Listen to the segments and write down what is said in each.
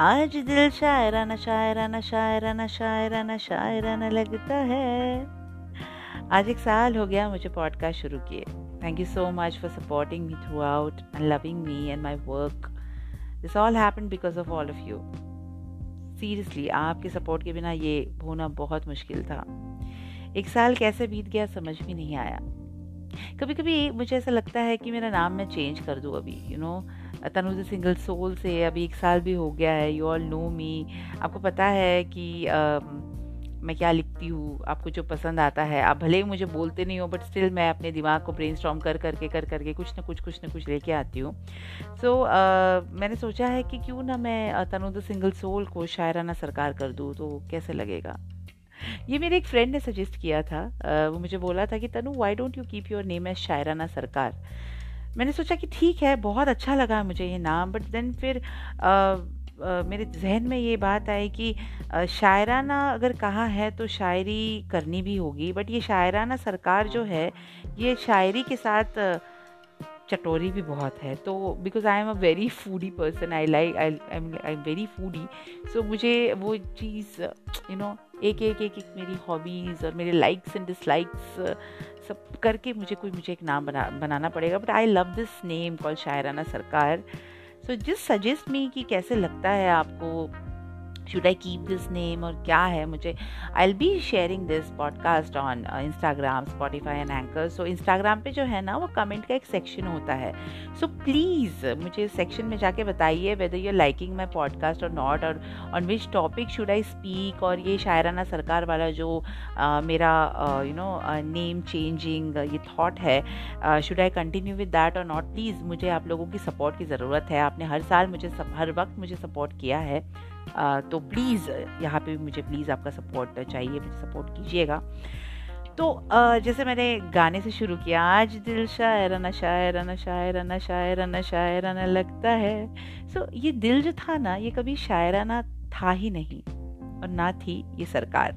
आज दिल शायराना शायराना शायराना शायराना शायराना लगता है। आज एक साल हो गया मुझे पॉडकास्ट शुरू किए। Thank you so much for supporting me throughout and loving me and my work this all happen because of all of you seriously आपके सपोर्ट के बिना ये होना बहुत मुश्किल था। एक साल कैसे बीत गया समझ भी नहीं आया। कभी कभी मुझे ऐसा लगता है कि मेरा नाम मैं चेंज कर दूँ अभी you know Tanuj single soul से अभी एक साल भी हो गया है यू ऑल नो मी आपको पता है कि uh, मैं क्या लिखती हूँ? आपको जो पसंद आता है आप भले ही मुझे बोलते नहीं हो बट स्टिल मैं अपने दिमाग को ब्रेन स्टॉम कर करके कर करके कुछ ना कुछ कुछ ना कुछ लेके आती हूँ. सो so, मैंने सोचा है कि क्यों ना मैं तनुज सिंगल सोल को शायराना सरकार कर दूँ तो कैसे लगेगा? ये मेरे एक फ्रेंड ने सजेस्ट किया था वो मुझे बोला था कि Tanu why don't you keep your name as Shayarana Sarkar? मैंने सोचा कि ठीक है बहुत अच्छा लगा मुझे ये नाम बट देन फिर आ, Uh, मेरे जहन में ये बात आई कि शायराना अगर कहा है तो शायरी करनी भी होगी बट ये शायराना सरकार जो है ये शायरी के साथ चटोरी भी बहुत है तो because I am a very foodie person I like I I am very foodie so मुझे वो चीज़ यू नो एक एक एक एक मेरी हॉबीज़ और मेरे लाइक्स एंड डिसलाइक्स सब करके मुझे कोई, मुझे एक नाम बना, बनाना पड़ेगा but I love this name call Shayarana Sarkar so जिस सजेस्ट मी कि कैसे लगता है आपको should I keep this name और क्या है मुझे I'll be sharing this podcast on Instagram Spotify and Anchor so Instagram पे जो है ना वो कमेंट का एक सेक्शन होता है। सो so, प्लीज़ मुझे सेक्शन में जाके बताइए whether you're liking my podcast और नॉट और on which topic should I speak और ये शायराना सरकार वाला जो uh, मेरा यू नो नेम चेंजिंग ये थाट है should I continue with that और नॉट प्लीज़ मुझे आप लोगों की सपोर्ट की ज़रूरत है। आपने हर साल मुझे सब हर वक्त मुझे सपोर्ट किया है। तो प्लीज़ यहाँ पे भी मुझे प्लीज़ आपका सपोर्ट चाहिए, मुझे सपोर्ट कीजिएगा। तो जैसे मैंने गाने से शुरू किया, आज दिल शायराना शायराना शायराना शायराना शायराना लगता है। सो ये दिल जो था ना, ये कभी शायराना था ही नहीं, और ना थी ये सरकार।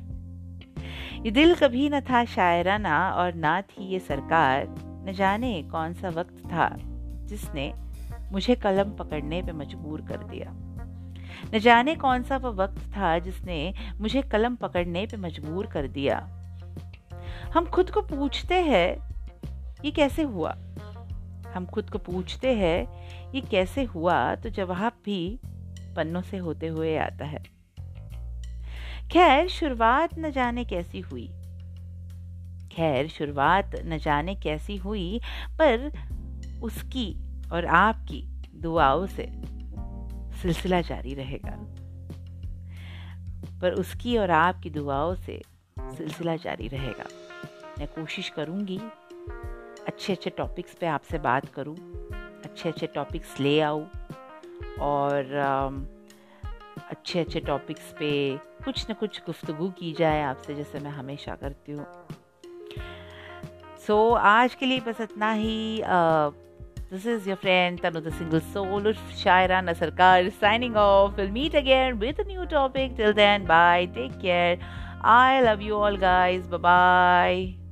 ये दिल कभी न था शायराना और ना थी ये सरकार। न जाने कौन सा वक्त था जिसने मुझे कलम पकड़ने पे मजबूर कर दिया। न जाने कौन सा वह वक्त था जिसने मुझे कलम पकड़ने पे मजबूर कर दिया। हम खुद को पूछते हैं, ये कैसे हुआ? हम खुद को पूछते हैं, ये कैसे हुआ? तो जवाब भी पन्नों से होते हुए आता है। खैर, शुरुआत न जाने कैसी हुई। खैर, शुरुआत न जाने कैसी हुई, पर उसकी और आपकी दुआओं से। सिलसिला जारी रहेगा। पर उसकी और आपकी दुआओं से सिलसिला जारी रहेगा। मैं कोशिश करूँगी अच्छे अच्छे टॉपिक्स पे आपसे बात करूँ अच्छे अच्छे टॉपिक्स ले आऊँ और अच्छे अच्छे टॉपिक्स पे कुछ ना कुछ गुफ्तगु की जाए आपसे जैसे मैं हमेशा करती हूँ। सो so, आज के लिए बस इतना ही uh, This is your friend Tanu the Single Soul Shaira Nasarkar signing off. We'll meet again with a new topic. Till then, bye. Take care. I love you all, guys. Bye bye.